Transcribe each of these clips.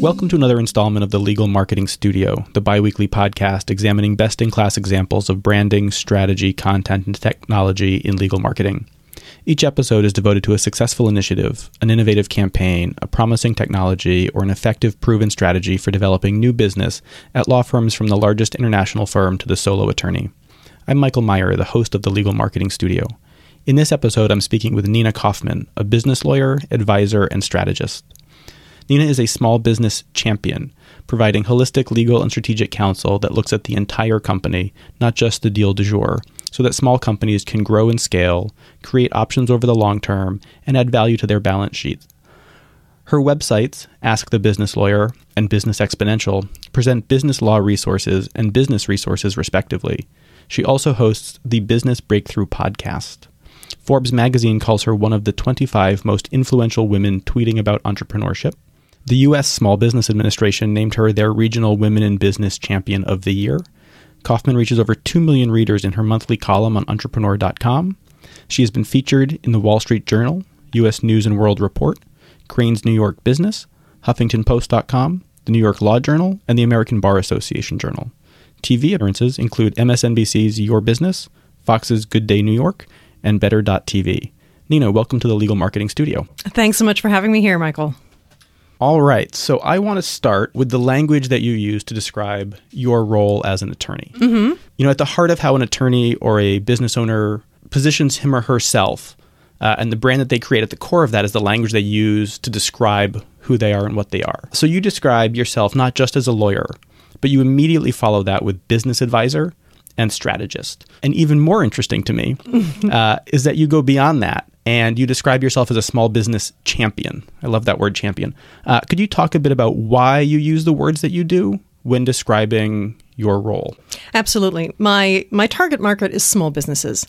Welcome to another installment of the Legal Marketing Studio, the biweekly podcast examining best in class examples of branding, strategy, content, and technology in legal marketing. Each episode is devoted to a successful initiative, an innovative campaign, a promising technology, or an effective proven strategy for developing new business at law firms from the largest international firm to the solo attorney. I'm Michael Meyer, the host of the Legal Marketing Studio. In this episode, I'm speaking with Nina Kaufman, a business lawyer, advisor, and strategist. Nina is a small business champion, providing holistic legal and strategic counsel that looks at the entire company, not just the deal du jour, so that small companies can grow and scale, create options over the long term, and add value to their balance sheets. Her websites, Ask the Business Lawyer and Business Exponential, present business law resources and business resources respectively. She also hosts the Business Breakthrough podcast. Forbes magazine calls her one of the 25 most influential women tweeting about entrepreneurship. The U.S. Small Business Administration named her their Regional Women in Business Champion of the Year. Kaufman reaches over 2 million readers in her monthly column on entrepreneur.com. She has been featured in the Wall Street Journal, U.S. News and World Report, Crain's New York Business, HuffingtonPost.com, the New York Law Journal, and the American Bar Association Journal. TV appearances include MSNBC's Your Business, Fox's Good Day New York, and Better.tv. Nina, welcome to the Legal Marketing Studio. Thanks so much for having me here, Michael. All right. So I want to start with the language that you use to describe your role as an attorney. Mm-hmm. You know, at the heart of how an attorney or a business owner positions him or herself, uh, and the brand that they create at the core of that is the language they use to describe who they are and what they are. So you describe yourself not just as a lawyer, but you immediately follow that with business advisor and strategist. And even more interesting to me uh, is that you go beyond that and you describe yourself as a small business champion. I love that word champion. Uh, could you talk a bit about why you use the words that you do when describing your role? Absolutely. My my target market is small businesses.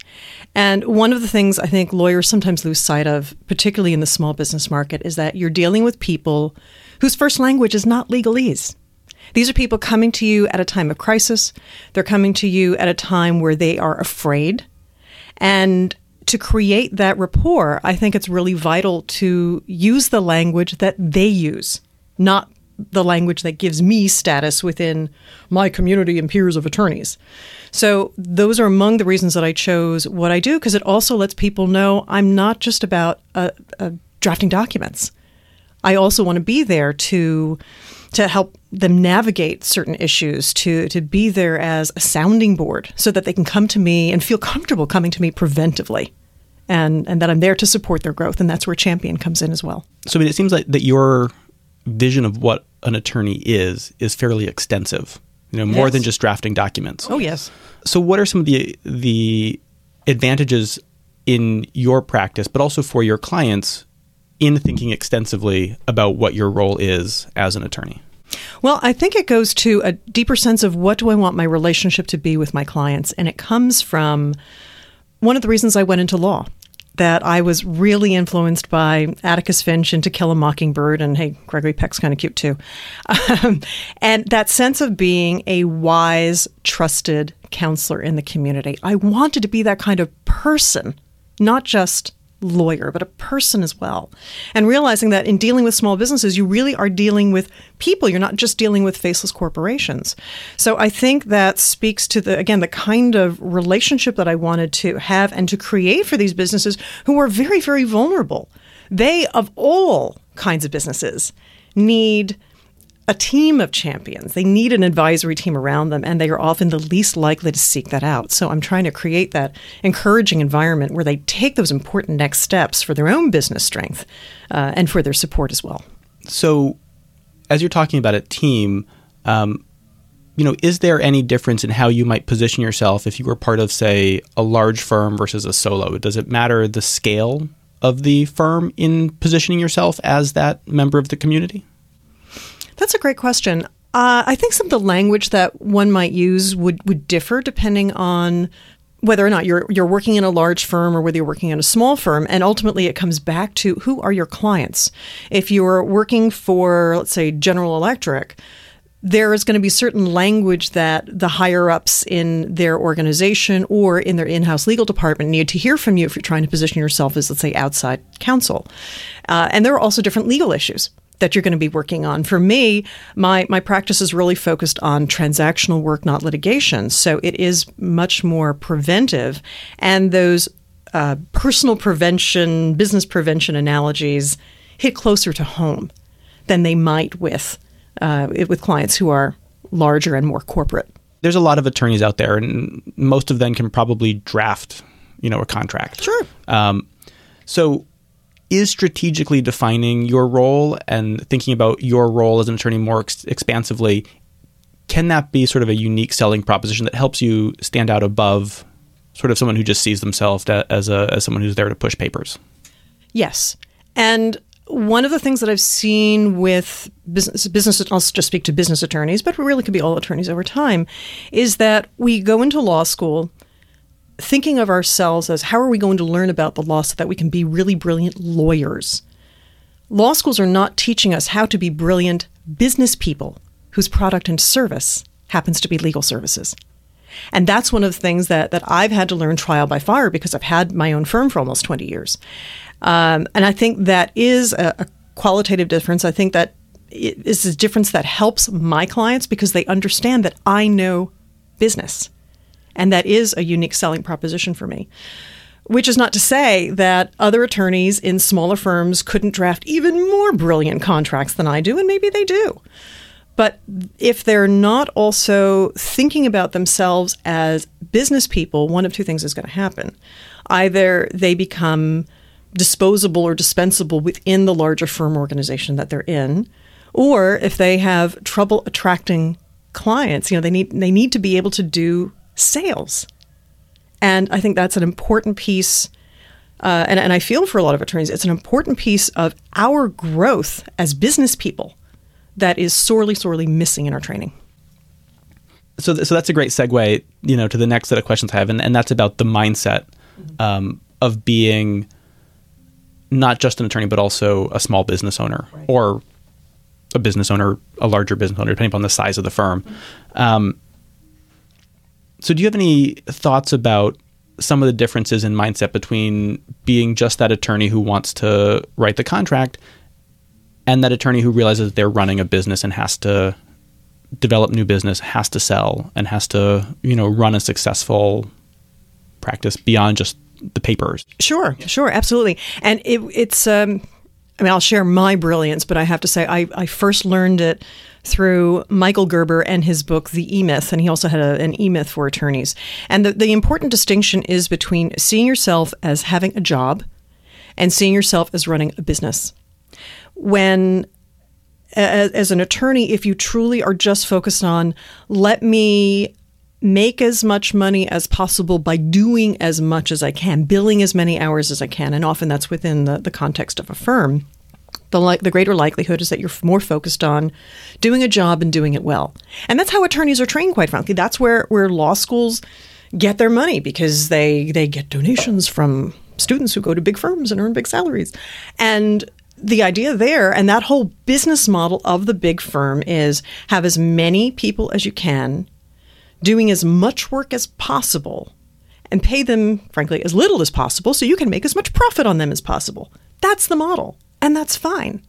And one of the things I think lawyers sometimes lose sight of, particularly in the small business market, is that you're dealing with people whose first language is not legalese. These are people coming to you at a time of crisis. They're coming to you at a time where they are afraid. And to create that rapport, I think it's really vital to use the language that they use, not the language that gives me status within my community and peers of attorneys. So, those are among the reasons that I chose what I do because it also lets people know I'm not just about uh, uh, drafting documents. I also want to be there to to help them navigate certain issues, to to be there as a sounding board so that they can come to me and feel comfortable coming to me preventively. And, and that I'm there to support their growth, and that's where champion comes in as well. So, I mean, it seems like that your vision of what an attorney is is fairly extensive. You know, more Yes. than just drafting documents. Oh yes, So, what are some of the the advantages in your practice, but also for your clients, in thinking extensively about what your role is as an attorney? Well, I think it goes to a deeper sense of what do I want my relationship to be with my clients. And it comes from one of the reasons I went into law. That I was really influenced by Atticus Finch and To Kill a Mockingbird, and hey, Gregory Peck's kind of cute too. Um, and that sense of being a wise, trusted counselor in the community. I wanted to be that kind of person, not just lawyer, but a person as well. And realizing that in dealing with small businesses, you really are dealing with people. You're not just dealing with faceless corporations. So I think that speaks to the, again, the kind of relationship that I wanted to have and to create for these businesses who are very, very vulnerable. They, of all kinds of businesses, need a team of champions. They need an advisory team around them, and they are often the least likely to seek that out. So I'm trying to create that encouraging environment where they take those important next steps for their own business strength uh, and for their support as well. So, as you're talking about a team, um, you know, is there any difference in how you might position yourself if you were part of, say, a large firm versus a solo? Does it matter the scale of the firm in positioning yourself as that member of the community? That's a great question. Uh, I think some of the language that one might use would, would differ depending on whether or not you're you're working in a large firm or whether you're working in a small firm. And ultimately it comes back to who are your clients. If you're working for let's say General Electric there is going to be certain language that the higher ups in their organization or in their in-house legal department need to hear from you if you're trying to position yourself as let's say outside counsel. Uh, and there are also different legal issues that you're going to be working on. For me, my my practice is really focused on transactional work, not litigation. So it is much more preventive, and those uh, personal prevention, business prevention analogies hit closer to home than they might with uh, with clients who are larger and more corporate. There's a lot of attorneys out there, and most of them can probably draft, you know, a contract. Sure. Um, so, is strategically defining your role and thinking about your role as an attorney more ex- expansively can that be sort of a unique selling proposition that helps you stand out above sort of someone who just sees themselves as a as someone who's there to push papers? Yes. And one of the things that I've seen with business, business, I'll just speak to business attorneys, but really could be all attorneys over time, is that we go into law school thinking of ourselves as how are we going to learn about the law so that we can be really brilliant lawyers. Law schools are not teaching us how to be brilliant business people whose product and service happens to be legal services. And that's one of the things that, that I've had to learn trial by fire because I've had my own firm for almost 20 years. Um, and I think that is a, a qualitative difference. I think that it is a difference that helps my clients because they understand that I know business. And that is a unique selling proposition for me. Which is not to say that other attorneys in smaller firms couldn't draft even more brilliant contracts than I do, and maybe they do. But if they're not also thinking about themselves as business people, one of two things is going to happen. Either they become disposable or dispensable within the larger firm organization that they're in, or if they have trouble attracting clients, you know, they need they need to be able to do sales. And I think that's an important piece. Uh, and, and I feel for a lot of attorneys, it's an important piece of our growth as business people that is sorely, sorely missing in our training. So, th- so that's a great segue, you know, to the next set of questions I have, and, and that's about the mindset um, of being not just an attorney, but also a small business owner right. or a business owner, a larger business owner, depending upon the size of the firm. Um, so, do you have any thoughts about some of the differences in mindset between being just that attorney who wants to write the contract and that attorney who realizes that they're running a business and has to develop new business, has to sell, and has to, you know, run a successful practice beyond just the papers. Sure, sure, absolutely. And it, it's, um, I mean, I'll share my brilliance, but I have to say, I, I first learned it through Michael Gerber and his book, The E Myth, and he also had a, an E Myth for attorneys. And the, the important distinction is between seeing yourself as having a job and seeing yourself as running a business. When as, as, an attorney, if you truly are just focused on, let me make as much money as possible by doing as much as I can, billing as many hours as I can, and often that's within the, the context of a firm. The, li- the greater likelihood is that you're more focused on doing a job and doing it well. And that's how attorneys are trained, quite frankly. That's where, where law schools get their money because they, they get donations from students who go to big firms and earn big salaries. And the idea there and that whole business model of the big firm is have as many people as you can doing as much work as possible and pay them, frankly, as little as possible so you can make as much profit on them as possible. That's the model, and that's fine.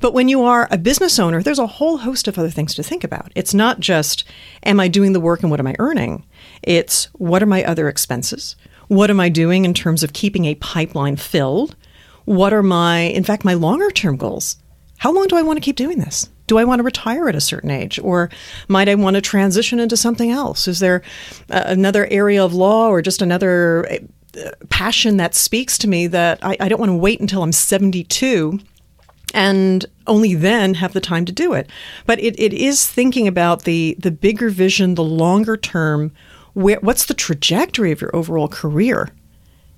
But when you are a business owner, there's a whole host of other things to think about. It's not just, am I doing the work and what am I earning? It's, what are my other expenses? What am I doing in terms of keeping a pipeline filled? What are my, in fact, my longer term goals? How long do I want to keep doing this? do I want to retire at a certain age? Or might I want to transition into something else? Is there uh, another area of law or just another uh, passion that speaks to me that I, I don't want to wait until I'm 72 and only then have the time to do it? But it, it is thinking about the, the bigger vision, the longer term. Where, what's the trajectory of your overall career?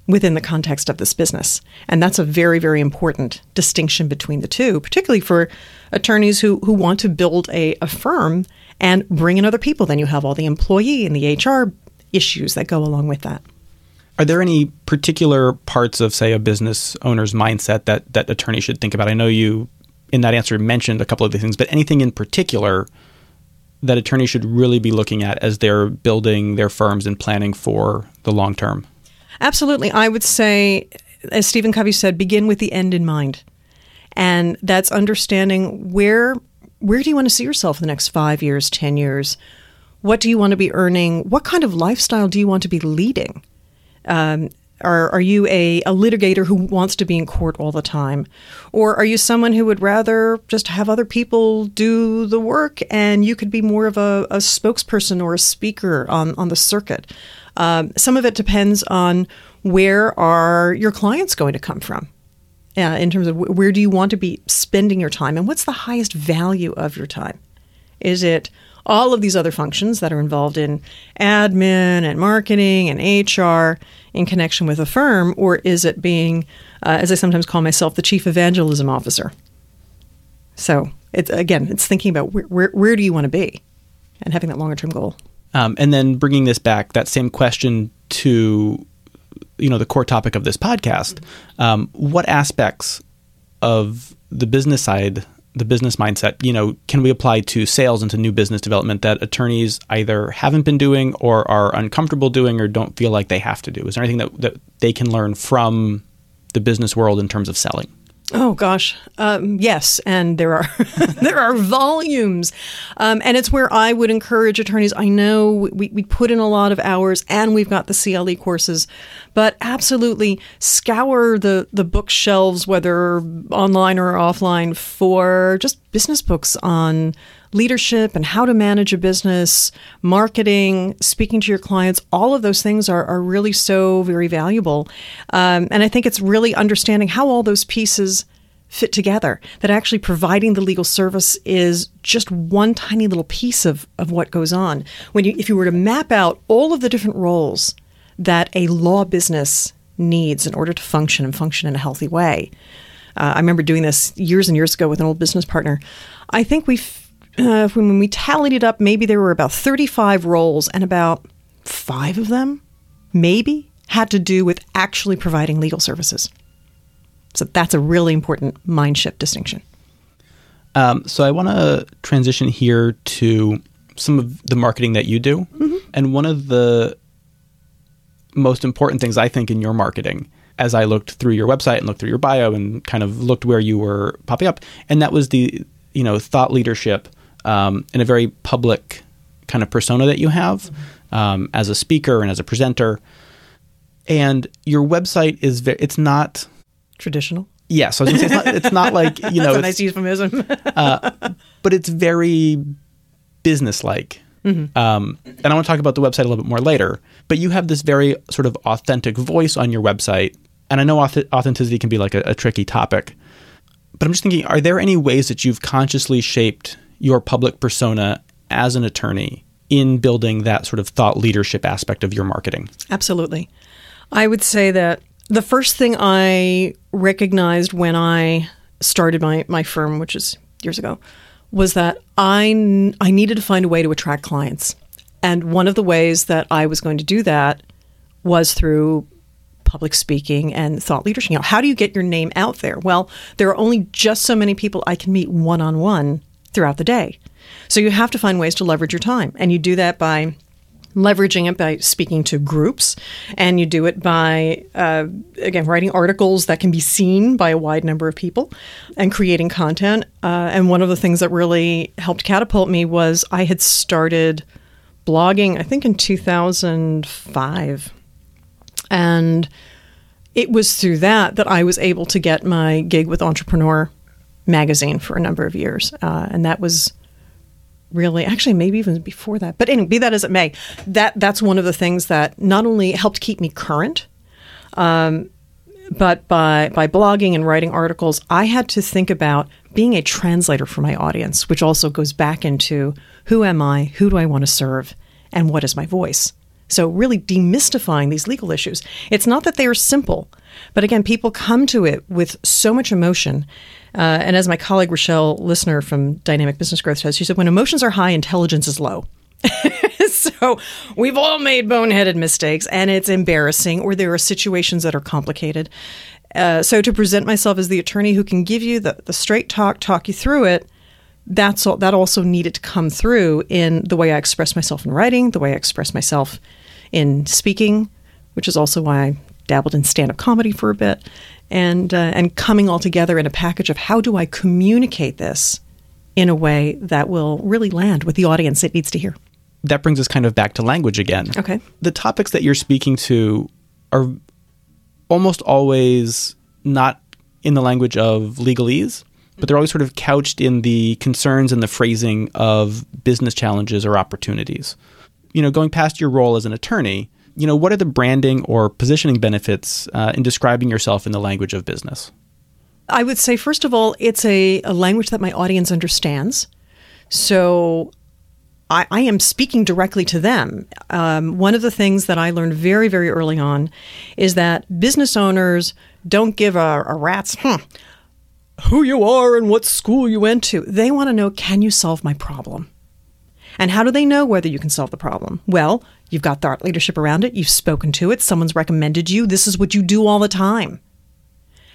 within the context of this business. And that's a very, very important distinction between the two, particularly for attorneys who, who want to build a, a firm and bring in other people. Then you have all the employee and the HR issues that go along with that. Are there any particular parts of, say, a business owner's mindset that, that attorneys should think about? I know you, in that answer, mentioned a couple of the things, but anything in particular that attorneys should really be looking at as they're building their firms and planning for the long term? Absolutely. I would say, as Stephen Covey said, begin with the end in mind. And that's understanding where where do you want to see yourself in the next 5 years, 10 years? What do you want to be earning? What kind of lifestyle do you want to be leading? Um, are, are you a, a litigator who wants to be in court all the time? Or are you someone who would rather just have other people do the work and you could be more of a, a spokesperson or a speaker on, on the circuit? Um, some of it depends on where are your clients going to come from? Uh, in terms of where do you want to be spending your time and what's the highest value of your time? Is it all of these other functions that are involved in admin and marketing and HR in connection with a firm, or is it being, uh, as I sometimes call myself, the chief evangelism officer? So it's again, it's thinking about where where, where do you want to be, and having that longer term goal. Um, and then bringing this back, that same question to you know the core topic of this podcast um, what aspects of the business side the business mindset you know can we apply to sales and to new business development that attorneys either haven't been doing or are uncomfortable doing or don't feel like they have to do? Is there anything that, that they can learn from the business world in terms of selling Oh gosh, um, yes, and there are there are volumes, um, and it's where I would encourage attorneys. I know we, we put in a lot of hours, and we've got the CLE courses, but absolutely scour the the bookshelves, whether online or offline, for just business books on leadership and how to manage a business, marketing, speaking to your clients, all of those things are, are really so very valuable. Um, and I think it's really understanding how all those pieces fit together, that actually providing the legal service is just one tiny little piece of, of what goes on. When you, if you were to map out all of the different roles that a law business needs in order to function and function in a healthy way, uh, I remember doing this years and years ago with an old business partner. I think we uh, when we tallied it up, maybe there were about 35 roles, and about five of them, maybe, had to do with actually providing legal services. So that's a really important mind shift distinction. Um, so I want to transition here to some of the marketing that you do. Mm-hmm. And one of the most important things I think in your marketing, as I looked through your website and looked through your bio and kind of looked where you were popping up, and that was the you know thought leadership um, in a very public kind of persona that you have mm-hmm. um, as a speaker and as a presenter. And your website is very, it's not traditional. Yes, yeah, so it's not, it's not like you know, That's a nice euphemism. uh, but it's very business-like. Mm-hmm. Um, and I want to talk about the website a little bit more later. But you have this very sort of authentic voice on your website, and I know authenticity can be like a, a tricky topic. But I'm just thinking, are there any ways that you've consciously shaped your public persona as an attorney in building that sort of thought leadership aspect of your marketing? Absolutely. I would say that the first thing I recognized when I started my, my firm, which is years ago, was that I, I needed to find a way to attract clients. And one of the ways that I was going to do that was through public speaking and thought leadership. You know, how do you get your name out there? Well, there are only just so many people I can meet one on one throughout the day. So you have to find ways to leverage your time. And you do that by leveraging it by speaking to groups, and you do it by, uh, again, writing articles that can be seen by a wide number of people and creating content. Uh, and one of the things that really helped catapult me was I had started blogging, I think in 2005. And it was through that that I was able to get my gig with Entrepreneur magazine for a number of years. Uh, and that was really actually maybe even before that but anyway be that as it may that that's one of the things that not only helped keep me current um, but by by blogging and writing articles i had to think about being a translator for my audience which also goes back into who am i who do i want to serve and what is my voice so really demystifying these legal issues it's not that they are simple but again people come to it with so much emotion uh, and as my colleague Rochelle Listener from Dynamic Business Growth says, she said, when emotions are high, intelligence is low. so we've all made boneheaded mistakes and it's embarrassing, or there are situations that are complicated. Uh, so to present myself as the attorney who can give you the, the straight talk, talk you through it, that's all, that also needed to come through in the way I express myself in writing, the way I express myself in speaking, which is also why I dabbled in stand up comedy for a bit, and, uh, and coming all together in a package of how do I communicate this in a way that will really land with the audience it needs to hear. That brings us kind of back to language again. Okay. The topics that you're speaking to are almost always not in the language of legalese, but they're always sort of couched in the concerns and the phrasing of business challenges or opportunities. You know, going past your role as an attorney, you know, what are the branding or positioning benefits uh, in describing yourself in the language of business? I would say, first of all, it's a, a language that my audience understands. So I, I am speaking directly to them. Um, one of the things that I learned very, very early on is that business owners don't give a, a rat's hmm, who you are and what school you went to. They want to know can you solve my problem? And how do they know whether you can solve the problem? Well, you've got thought leadership around it, you've spoken to it, someone's recommended you, this is what you do all the time.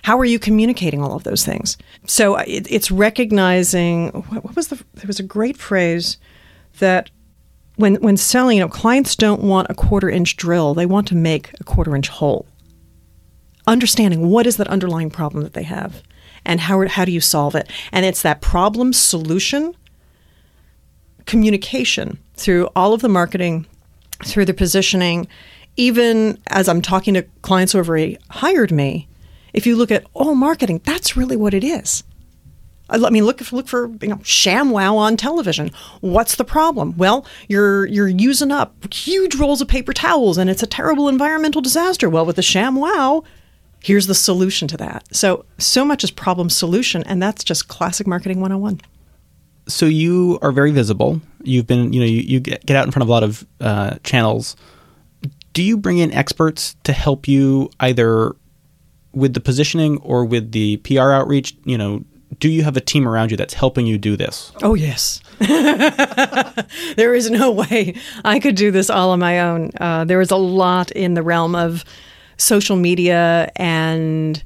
How are you communicating all of those things? So uh, it, it's recognizing what, what was the there was a great phrase that when when selling, you know, clients don't want a quarter inch drill; they want to make a quarter inch hole. Understanding what is that underlying problem that they have, and how how do you solve it? And it's that problem solution communication through all of the marketing, through the positioning, even as I'm talking to clients who have already hired me if you look at all marketing, that's really what it is. I mean, look look for you know ShamWow on television. What's the problem? Well, you're you're using up huge rolls of paper towels, and it's a terrible environmental disaster. Well, with the ShamWow, here's the solution to that. So so much is problem solution, and that's just classic marketing 101. So you are very visible. You've been you know you, you get out in front of a lot of uh, channels. Do you bring in experts to help you either with the positioning or with the PR outreach, you know, do you have a team around you that's helping you do this? Oh, yes. there is no way I could do this all on my own. Uh, there is a lot in the realm of social media and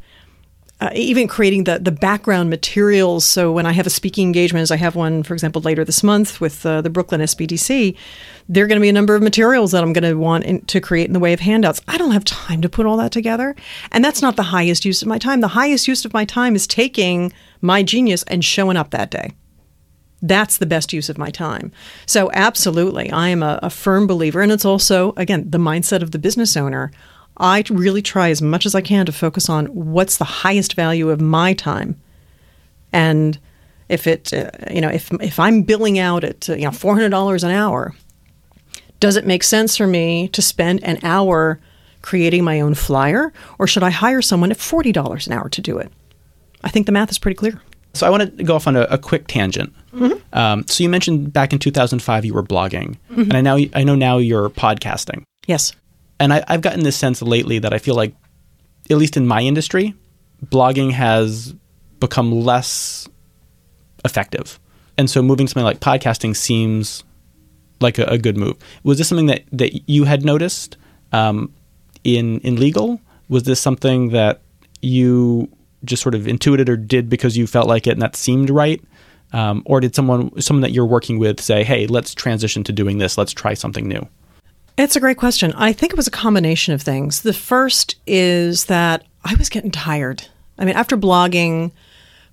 uh, even creating the, the background materials. So when I have a speaking engagement, as I have one, for example, later this month with uh, the Brooklyn SBDC, there are going to be a number of materials that I'm going to want in, to create in the way of handouts. I don't have time to put all that together. And that's not the highest use of my time. The highest use of my time is taking my genius and showing up that day. That's the best use of my time. So, absolutely, I am a, a firm believer. And it's also, again, the mindset of the business owner. I really try as much as I can to focus on what's the highest value of my time. And if it, uh, you know, if, if I'm billing out at, uh, you know, $400 an hour, does it make sense for me to spend an hour creating my own flyer or should I hire someone at $40 an hour to do it? I think the math is pretty clear. So I want to go off on a, a quick tangent. Mm-hmm. Um, so you mentioned back in 2005 you were blogging, mm-hmm. and I now I know now you're podcasting. Yes and I, I've gotten this sense lately that I feel like, at least in my industry, blogging has become less effective. And so moving to something like podcasting seems like a, a good move. Was this something that, that you had noticed um, in in legal? Was this something that you just sort of intuited or did because you felt like it and that seemed right? Um, or did someone someone that you're working with say, "Hey, let's transition to doing this. Let's try something new"? It's a great question. I think it was a combination of things. The first is that I was getting tired. I mean, after blogging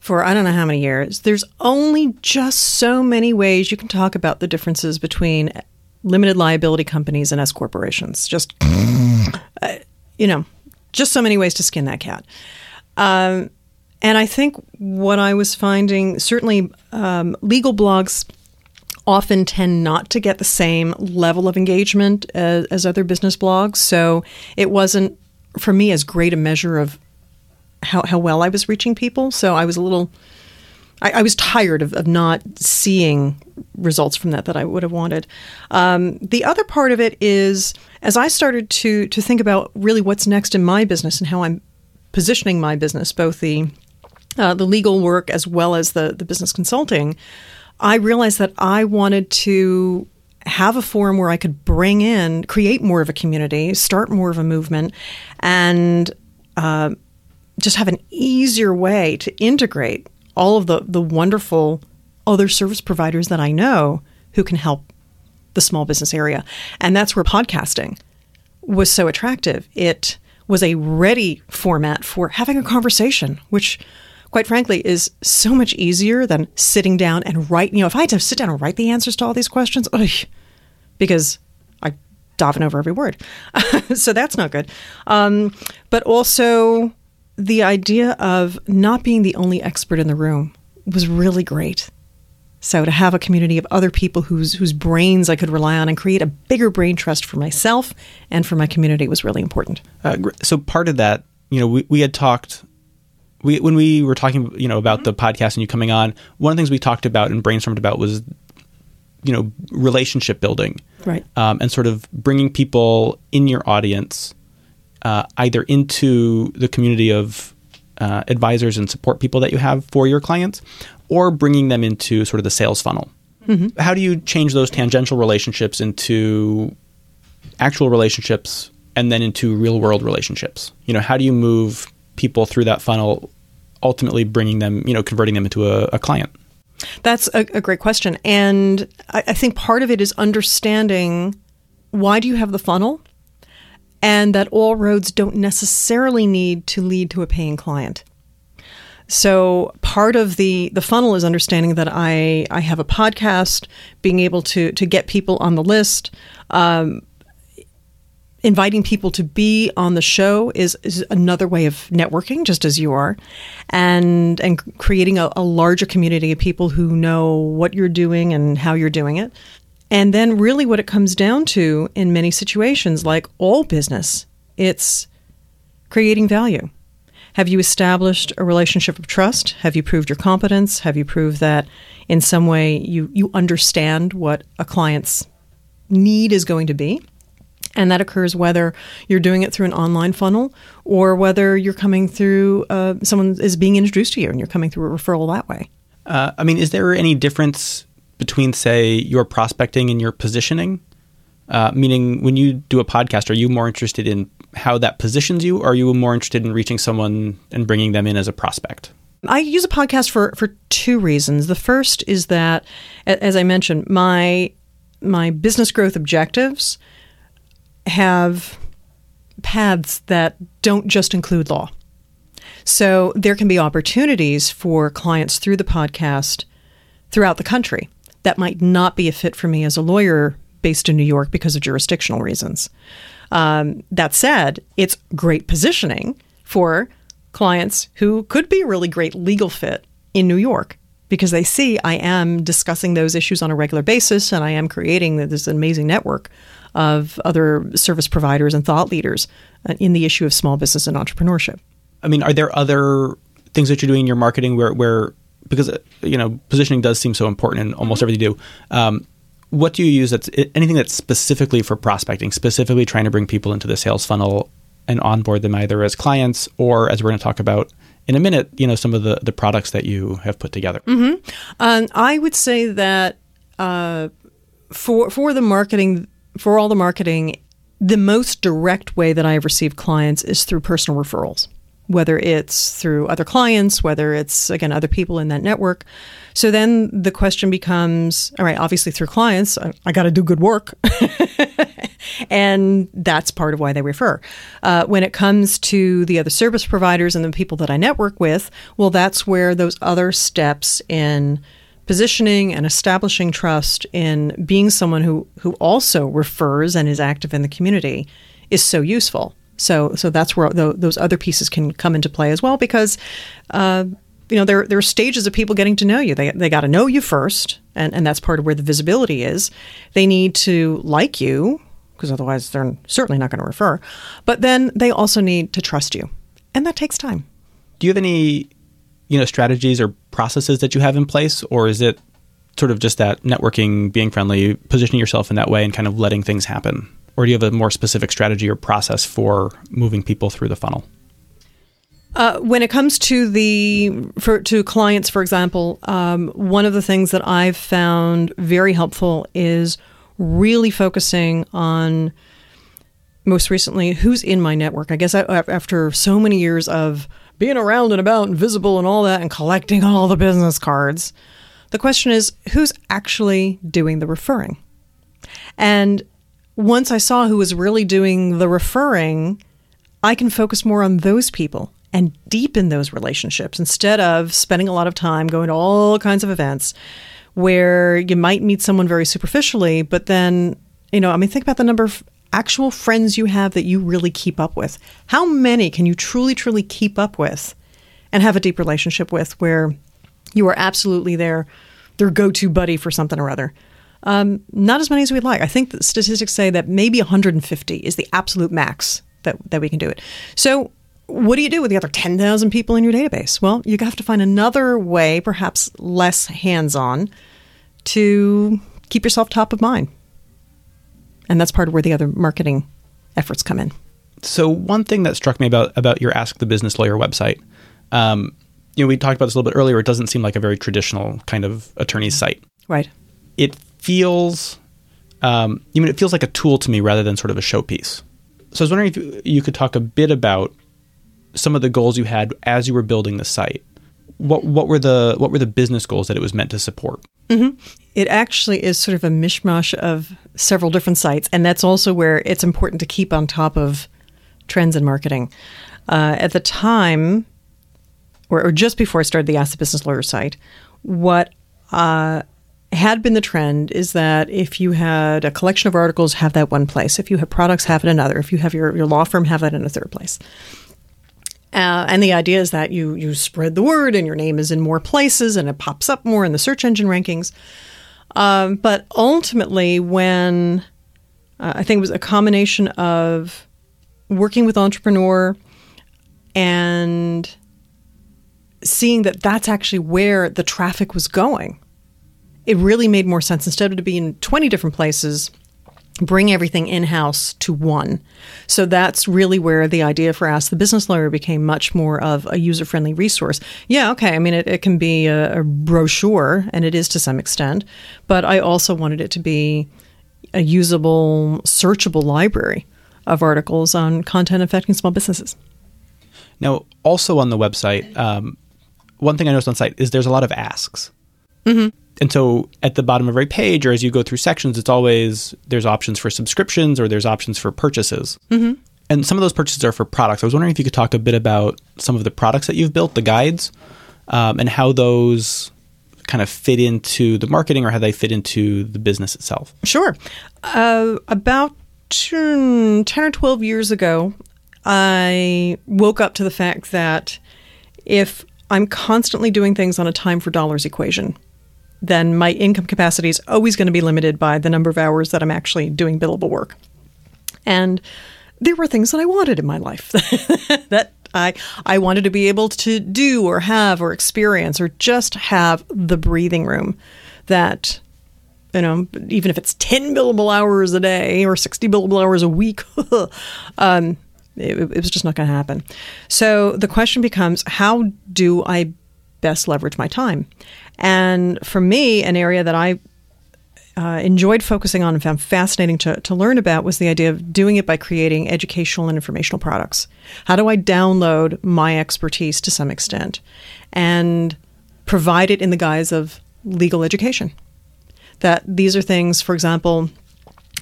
for I don't know how many years, there's only just so many ways you can talk about the differences between limited liability companies and S corporations. Just, uh, you know, just so many ways to skin that cat. Um, and I think what I was finding, certainly um, legal blogs often tend not to get the same level of engagement as, as other business blogs. So it wasn't, for me, as great a measure of how, how well I was reaching people. So I was a little, I, I was tired of, of not seeing results from that that I would have wanted. Um, the other part of it is as I started to to think about really what's next in my business and how I'm positioning my business, both the uh, the legal work as well as the the business consulting. I realized that I wanted to have a forum where I could bring in, create more of a community, start more of a movement, and uh, just have an easier way to integrate all of the, the wonderful other service providers that I know who can help the small business area. And that's where podcasting was so attractive. It was a ready format for having a conversation, which quite frankly is so much easier than sitting down and write. You know, if I had to sit down and write the answers to all these questions, ugh, because I daven over every word. so that's not good. Um, but also the idea of not being the only expert in the room was really great. So to have a community of other people whose whose brains I could rely on and create a bigger brain trust for myself and for my community was really important. Uh, so part of that, you know, we, we had talked we when we were talking, you know, about mm-hmm. the podcast and you coming on. One of the things we talked about and brainstormed about was, you know, relationship building, right, um, and sort of bringing people in your audience, uh, either into the community of uh, advisors and support people that you have for your clients, or bringing them into sort of the sales funnel. Mm-hmm. How do you change those tangential relationships into actual relationships and then into real world relationships? You know, how do you move people through that funnel, ultimately bringing them, you know, converting them into a, a client? That's a, a, great question. And I, I think part of it is understanding why do you have the funnel and that all roads don't necessarily need to lead to a paying client. So part of the the funnel is understanding that I I have a podcast, being able to to get people on the list. Um, inviting people to be on the show is, is another way of networking, just as you are, and and creating a, a larger community of people who know what you're doing and how you're doing it. And then, really, what it comes down to in many situations, like all business, it's creating value. Have you established a relationship of trust? Have you proved your competence? Have you proved that in some way you, you understand what a client's need is going to be? And that occurs whether you're doing it through an online funnel or whether you're coming through, uh, someone is being introduced to you and you're coming through a referral that way. Uh, I mean, is there any difference between, say, your prospecting and your positioning? Uh, meaning, when you do a podcast, are you more interested in how that positions you, or are you more interested in reaching someone and bringing them in as a prospect? I use a podcast for for two reasons. The first is that, as I mentioned, my my business growth objectives have paths that don't just include law. So there can be opportunities for clients through the podcast throughout the country that might not be a fit for me as a lawyer based in New York because of jurisdictional reasons. Um, that said, it's great positioning for clients who could be a really great legal fit in New York because they see I am discussing those issues on a regular basis and I am creating this amazing network of other service providers and thought leaders uh, in the issue of small business and entrepreneurship. I mean, are there other things that you're doing in your marketing where, where because uh, you know positioning does seem so important in almost everything you do. Um, what do you use that's anything that's specifically for prospecting, specifically trying to bring people into the sales funnel and onboard them either as clients or as we're going to talk about in a minute, you know, some of the, the products that you have put together. Mm-hmm. Um, I would say that uh, for for the marketing, for all the marketing, the most direct way that I have received clients is through personal referrals whether it's through other clients, whether it's, again, other people in that network. So then the question becomes all right, obviously through clients, I, I got to do good work. and that's part of why they refer. Uh, when it comes to the other service providers and the people that I network with, well, that's where those other steps in positioning and establishing trust in being someone who, who also refers and is active in the community is so useful. So so that's where the, those other pieces can come into play as well because. Uh, you know, there, there are stages of people getting to know you. They, they got to know you first, and, and that's part of where the visibility is. They need to like you, because otherwise they're certainly not going to refer. But then they also need to trust you, and that takes time. Do you have any, you know, strategies or processes that you have in place, or is it sort of just that networking, being friendly, positioning yourself in that way, and kind of letting things happen? or do you have a more specific strategy or process for moving people through the funnel? Uh, when it comes to the for to clients, for example, um, one of the things that I've found very helpful is really focusing on most recently who's in my network. I guess I, after so many years of being around and about and visible and all that and collecting all the business cards, the question is who's actually doing the referring. And once I saw who was really doing the referring, I can focus more on those people and deepen those relationships instead of spending a lot of time going to all kinds of events where you might meet someone very superficially, but then, you know, I mean, think about the number of actual friends you have that you really keep up with. How many can you truly, truly keep up with and have a deep relationship with where you are absolutely their, their go to buddy for something or other? Um, not as many as we'd like. I think the statistics say that maybe 150 is the absolute max that, that we can do it. So, what do you do with the other 10,000 people in your database? Well, you have to find another way, perhaps less hands on, to keep yourself top of mind. And that's part of where the other marketing efforts come in. So, one thing that struck me about, about your Ask the Business Lawyer website, um, you know, we talked about this a little bit earlier. It doesn't seem like a very traditional kind of attorney's site. Right. It feels, um, you mean, it feels like a tool to me rather than sort of a showpiece. So I was wondering if you could talk a bit about some of the goals you had as you were building the site. What what were the what were the business goals that it was meant to support? Mm-hmm. It actually is sort of a mishmash of several different sites, and that's also where it's important to keep on top of trends in marketing. Uh, at the time, or, or, just before I started the Ask the Business Lawyer site, what uh, had been the trend is that if you had a collection of articles, have that one place. If you have products, have it another. If you have your, your law firm, have that in a third place. Uh, and the idea is that you you spread the word, and your name is in more places, and it pops up more in the search engine rankings. Um, but ultimately, when uh, I think it was a combination of working with entrepreneur and seeing that that's actually where the traffic was going it really made more sense instead of to be in 20 different places bring everything in house to one. So that's really where the idea for Ask the Business Lawyer became much more of a user friendly resource. Yeah, okay. I mean, it, it can be a, a, brochure, and it is to some extent, but I also wanted it to be a usable, searchable library of articles on content affecting small businesses. Now, also on the website, um, one thing I noticed on site is there's a lot of asks. Mm-hmm and so at the bottom of every page or as you go through sections it's always there's options for subscriptions or there's options for purchases. Mm-hmm. and some of those purchases are for products. I was wondering if you could talk a bit about some of the products that you've built the guides um, and how those kind of fit into the marketing or how they fit into the business itself. Sure. Uh, about 10 or 12 years ago i woke up to the fact that if i'm constantly doing things on a time for dollars equation then my income capacity is always going to be limited by the number of hours that I'm actually doing billable work. And there were things that I wanted in my life that I I wanted to be able to do or have or experience or just have the breathing room that you know even if it's 10 billable hours a day or 60 billable hours a week um, it, it was just not going to happen. So the question becomes how do I best leverage my time? And for me, an area that I uh, enjoyed focusing on and found fascinating to, to learn about was the idea of doing it by creating educational and informational products. How do I download my expertise to some extent and provide it in the guise of legal education? That these are things, for example,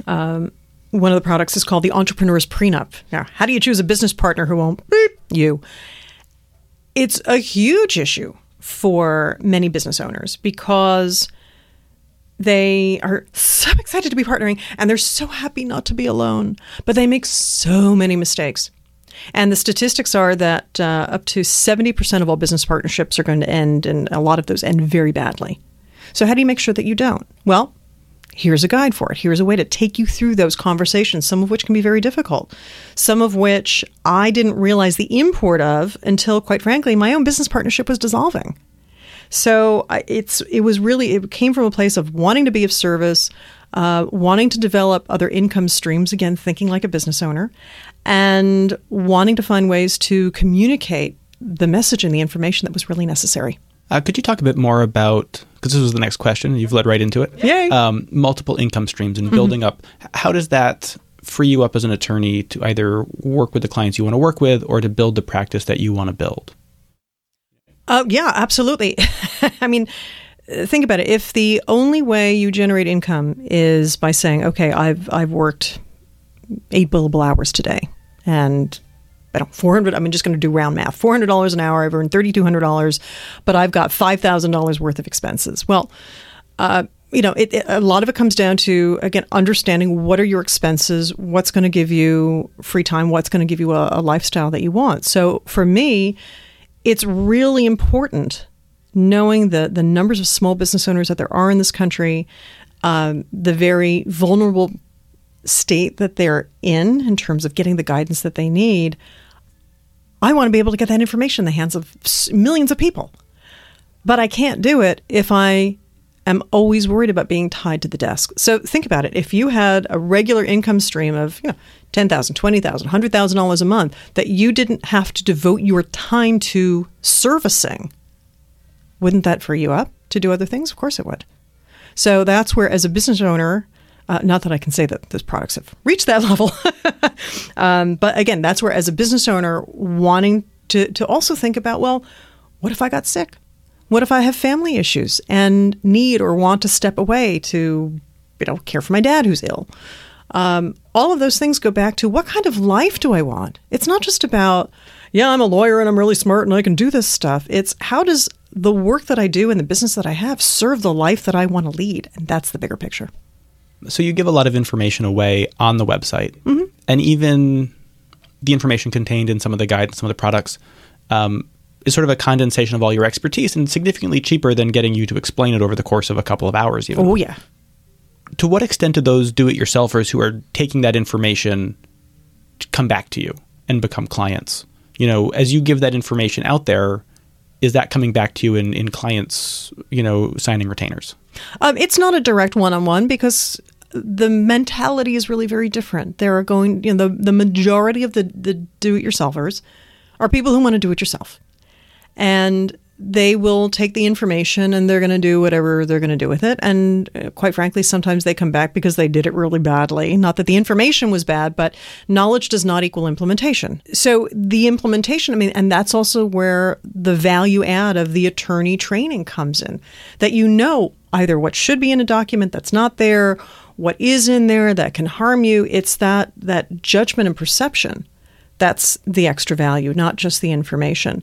um, one of the products is called the Entrepreneur's Prenup. Now, how do you choose a business partner who won't beep you? It's a huge issue for many business owners because they are so excited to be partnering and they're so happy not to be alone, but they make so many mistakes. And the statistics are that uh, up to 70% of all business partnerships are going to end, and a lot of those end very badly. So, how do you make sure that you don't? Well, here's a guide for it. Here's a way to take you through those conversations, some of which can be very difficult, some of which I didn't realize the import of until, quite frankly, my own business partnership was dissolving. So it's it was really it came from a place of wanting to be of service, uh, wanting to develop other income streams. Again, thinking like a business owner, and wanting to find ways to communicate the message and the information that was really necessary. Uh, could you talk a bit more about because this was the next question? You've led right into it. Yay! Um, multiple income streams and building mm-hmm. up. How does that free you up as an attorney to either work with the clients you want to work with or to build the practice that you want to build? Oh, yeah, absolutely. I mean, think about it. If the only way you generate income is by saying, "Okay, I've I've worked eight billable hours today," and I don't 400 I'm just going to do round math. $400 an hour, I've earned $3200, but I've got $5,000 worth of expenses. Well, uh, you know, it, it, a lot of it comes down to again understanding what are your expenses, what's going to give you free time, what's going to give you a, a lifestyle that you want. So for me, it's really important knowing the the numbers of small business owners that there are in this country, um, the very vulnerable state that they're in in terms of getting the guidance that they need. I want to be able to get that information in the hands of millions of people. But I can't do it if I am always worried about being tied to the desk. So think about it. If you had a regular income stream of, you know, $10,000, $20,000, $100,000 a month that you didn't have to devote your time to servicing, wouldn't that free you up to do other things? Of course it would. So that's where, as a business owner, uh, not that I can say that those products have reached that level, um, but again, that's where, as a business owner, wanting to, to also think about, well, what if I got sick? What if I have family issues and need or want to step away to, you know, care for my dad who's ill? Um, all of those things go back to what kind of life do I want? It's not just about, yeah, I'm a lawyer and I'm really smart and I can do this stuff. It's how does the work that I do and the business that I have serve the life that I want to lead? And that's the bigger picture. So you give a lot of information away on the website, mm-hmm. and even the information contained in some of the guides, some of the products. Um, is sort of a condensation of all your expertise and significantly cheaper than getting you to explain it over the course of a couple of hours even. Oh yeah. To what extent do those do-it-yourselfers who are taking that information come back to you and become clients? You know, as you give that information out there, is that coming back to you in, in clients, you know, signing retainers? Um, it's not a direct one-on-one because the mentality is really very different. There are going, you know, the, the majority of the, the do-it-yourselfers are people who want to do it yourself and they will take the information and they're going to do whatever they're going to do with it. And uh, quite frankly, sometimes they come back because they did it really badly. Not that the information was bad, but knowledge does not equal implementation. So the implementation, I mean, and that's also where the value add of the attorney training comes in that you know either what should be in a document that's not there, what is in there that can harm you. It's that, that judgment and perception that's the extra value, not just the information.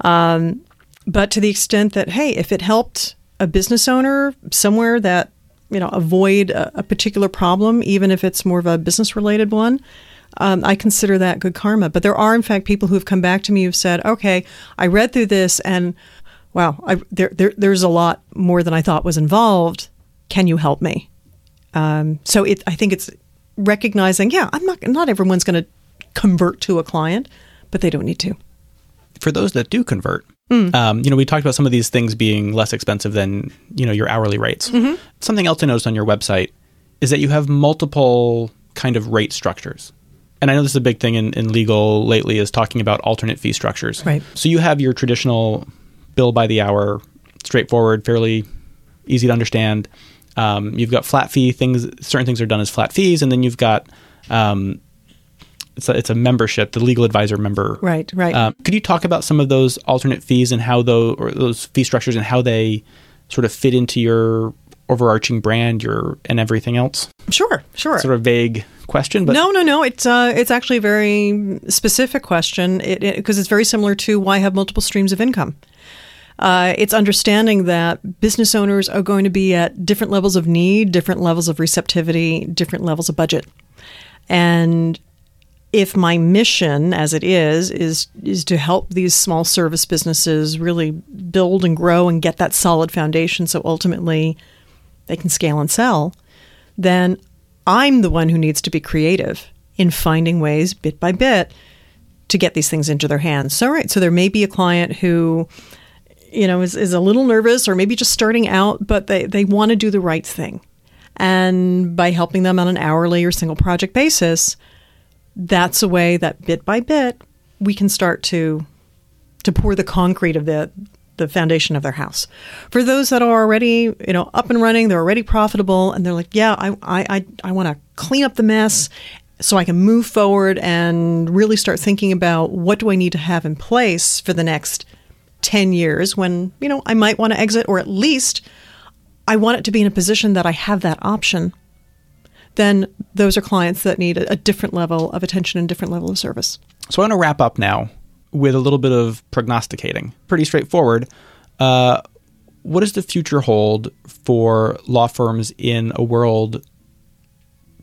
Um, but to the extent that, hey, if it helped a business owner somewhere that, you know, avoid a, a particular problem, even if it's more of a business related one, um, I consider that good karma. But there are, in fact, people who have come back to me who've said, okay, I read through this and wow, I, there, there, there's a lot more than I thought was involved. Can you help me? Um, so it, I think it's recognizing, yeah, I'm not, not everyone's going to convert to a client, but they don't need to. For those that do convert, mm. um, you know, we talked about some of these things being less expensive than you know your hourly rates. Mm-hmm. Something else I noticed on your website is that you have multiple kind of rate structures. And I know this is a big thing in, in legal lately is talking about alternate fee structures. Right. So you have your traditional bill by the hour, straightforward, fairly easy to understand. Um, you've got flat fee things. Certain things are done as flat fees, and then you've got um, it's a, it's a membership, the legal advisor member. Right, right. Um, could you talk about some of those alternate fees and how those or those fee structures and how they sort of fit into your overarching brand, your and everything else? Sure, sure. Sort of vague question, but no, no, no. It's uh, it's actually a very specific question because it, it, it's very similar to why have multiple streams of income. Uh, it's understanding that business owners are going to be at different levels of need, different levels of receptivity, different levels of budget, and if my mission as it is is is to help these small service businesses really build and grow and get that solid foundation so ultimately they can scale and sell then i'm the one who needs to be creative in finding ways bit by bit to get these things into their hands. So right so there may be a client who you know is, is a little nervous or maybe just starting out but they, they want to do the right thing and by helping them on an hourly or single project basis that's a way that bit by bit we can start to to pour the concrete of the the foundation of their house. For those that are already, you know, up and running, they're already profitable, and they're like, yeah, I I I, I want to clean up the mess so I can move forward and really start thinking about what do I need to have in place for the next 10 years when, you know, I might want to exit or at least I want it to be in a position that I have that option then those are clients that need a, different level of attention and different level of service. So I want to wrap up now with a little bit of prognosticating. Pretty straightforward. Uh, what does the future hold for law firms in a world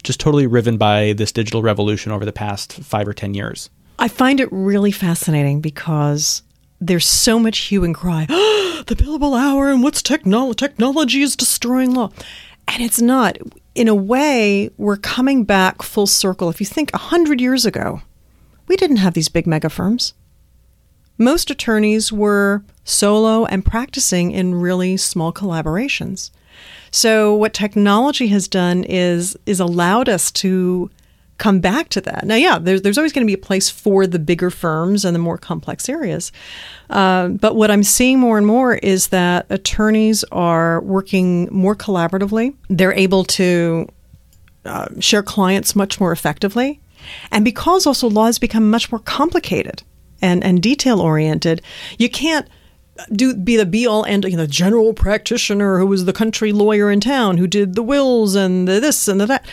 just totally riven by this digital revolution over the past five or 10 years? I find it really fascinating because there's so much hue and cry. the billable hour and what's technology? Technology is destroying law. And it's not. In a way, we're coming back full circle. If you think 100 years ago, we didn't have these big mega firms. Most attorneys were solo and practicing in really small collaborations. So what technology has done is is allowed us to come back to that. Now, yeah, there's, there's always going to be a place for the bigger firms and the more complex areas. Uh, but what I'm seeing more and more is that attorneys are working more collaboratively. They're able to uh, share clients much more effectively. And because also laws become much more complicated and, and detail oriented, you can't do be the be all and you know, the general practitioner who was the country lawyer in town who did the wills and the this and the that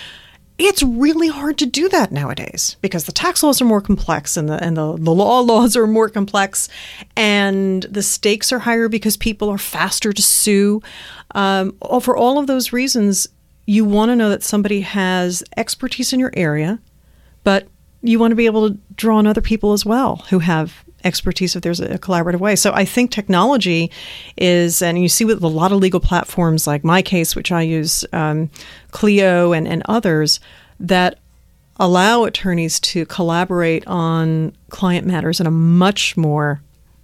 it's really hard to do that nowadays because the tax laws are more complex and the and the, the law laws are more complex and the stakes are higher because people are faster to sue. Um, for all of those reasons, you want to know that somebody has expertise in your area, but you want to be able to draw on other people as well who have expertise if there's a collaborative way. So I think technology is, and you see with a lot of legal platforms like MyCase, which I use, um, Clio and, and others, that allow attorneys to collaborate on client matters in a much more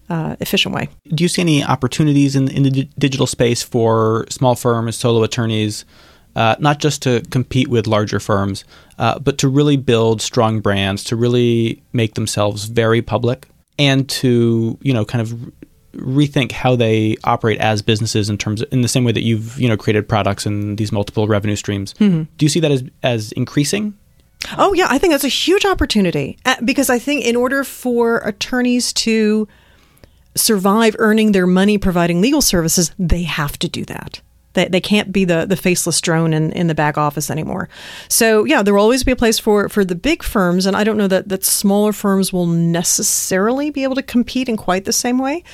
uh, efficient way. Do you see any opportunities in, in the d- digital space for small firms, solo attorneys, uh, not just to compete with larger firms, uh, but to really build strong brands, to really make themselves very public? And to you know kind of rethink how they operate as businesses in terms of, in the same way that you've you know created products and these multiple revenue streams. Mm-hmm. Do you see that as as increasing? Oh yeah, I think that's a huge opportunity uh, because I think in order for attorneys to survive earning their money providing legal services, they have to do that. They, they can't be the, the faceless drone in, in the back office anymore. So yeah, there will always be a place for, for the big firms, and I don't know that, that smaller firms will necessarily be able to compete in quite the same way.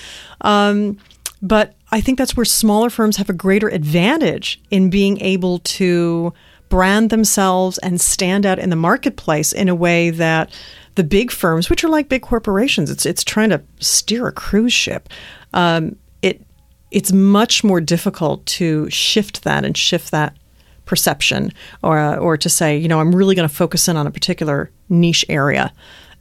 Um, but I think that's where smaller firms have a greater advantage in being able to brand themselves and stand out in the marketplace in a way that the big firms, which are like big corporations, it's it's trying to steer a cruise ship. Um, it's much more difficult to shift that and shift that perception or uh, or to say you know I'm really going to focus in on a particular niche area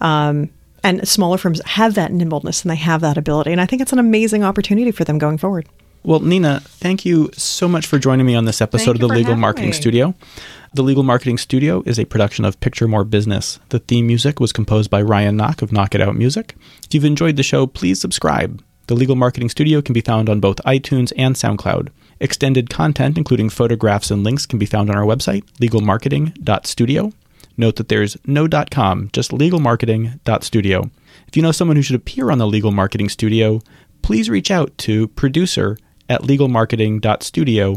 um, and smaller firms have that nimbleness and they have that ability and I think it's an amazing opportunity for them going forward. Well, Nina, thank you so much for joining me on this episode thank of the Legal Marketing me. Studio. The Legal Marketing Studio is a production of Picture More Business. The theme music was composed by Ryan Knock of Knock It Out Music. If you've enjoyed the show, please subscribe. The Legal Marketing Studio can be found on both iTunes and SoundCloud. Extended content, including photographs and links, can be found on our website, legalmarketing.studio. Note that there's no .com, just legalmarketing.studio. If you know someone who should appear on the Legal Marketing Studio, please reach out to producer at legalmarketing.studio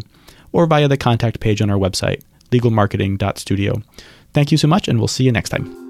or via the contact page on our website, legalmarketing.studio. Thank you so much, and we'll see you next time.